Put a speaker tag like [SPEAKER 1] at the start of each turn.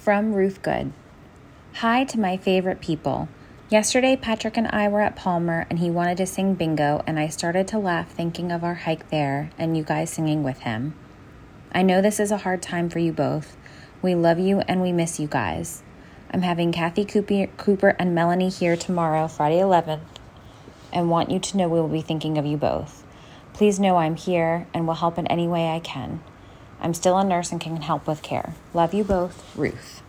[SPEAKER 1] From Ruth Good. Hi to my favorite people. Yesterday, Patrick and I were at Palmer and he wanted to sing bingo, and I started to laugh thinking of our hike there and you guys singing with him. I know this is a hard time for you both. We love you and we miss you guys. I'm having Kathy Cooper and Melanie here tomorrow, Friday 11th, and want you to know we will be thinking of you both. Please know I'm here and will help in any way I can. I'm still a nurse and can help with care. Love you both, Ruth.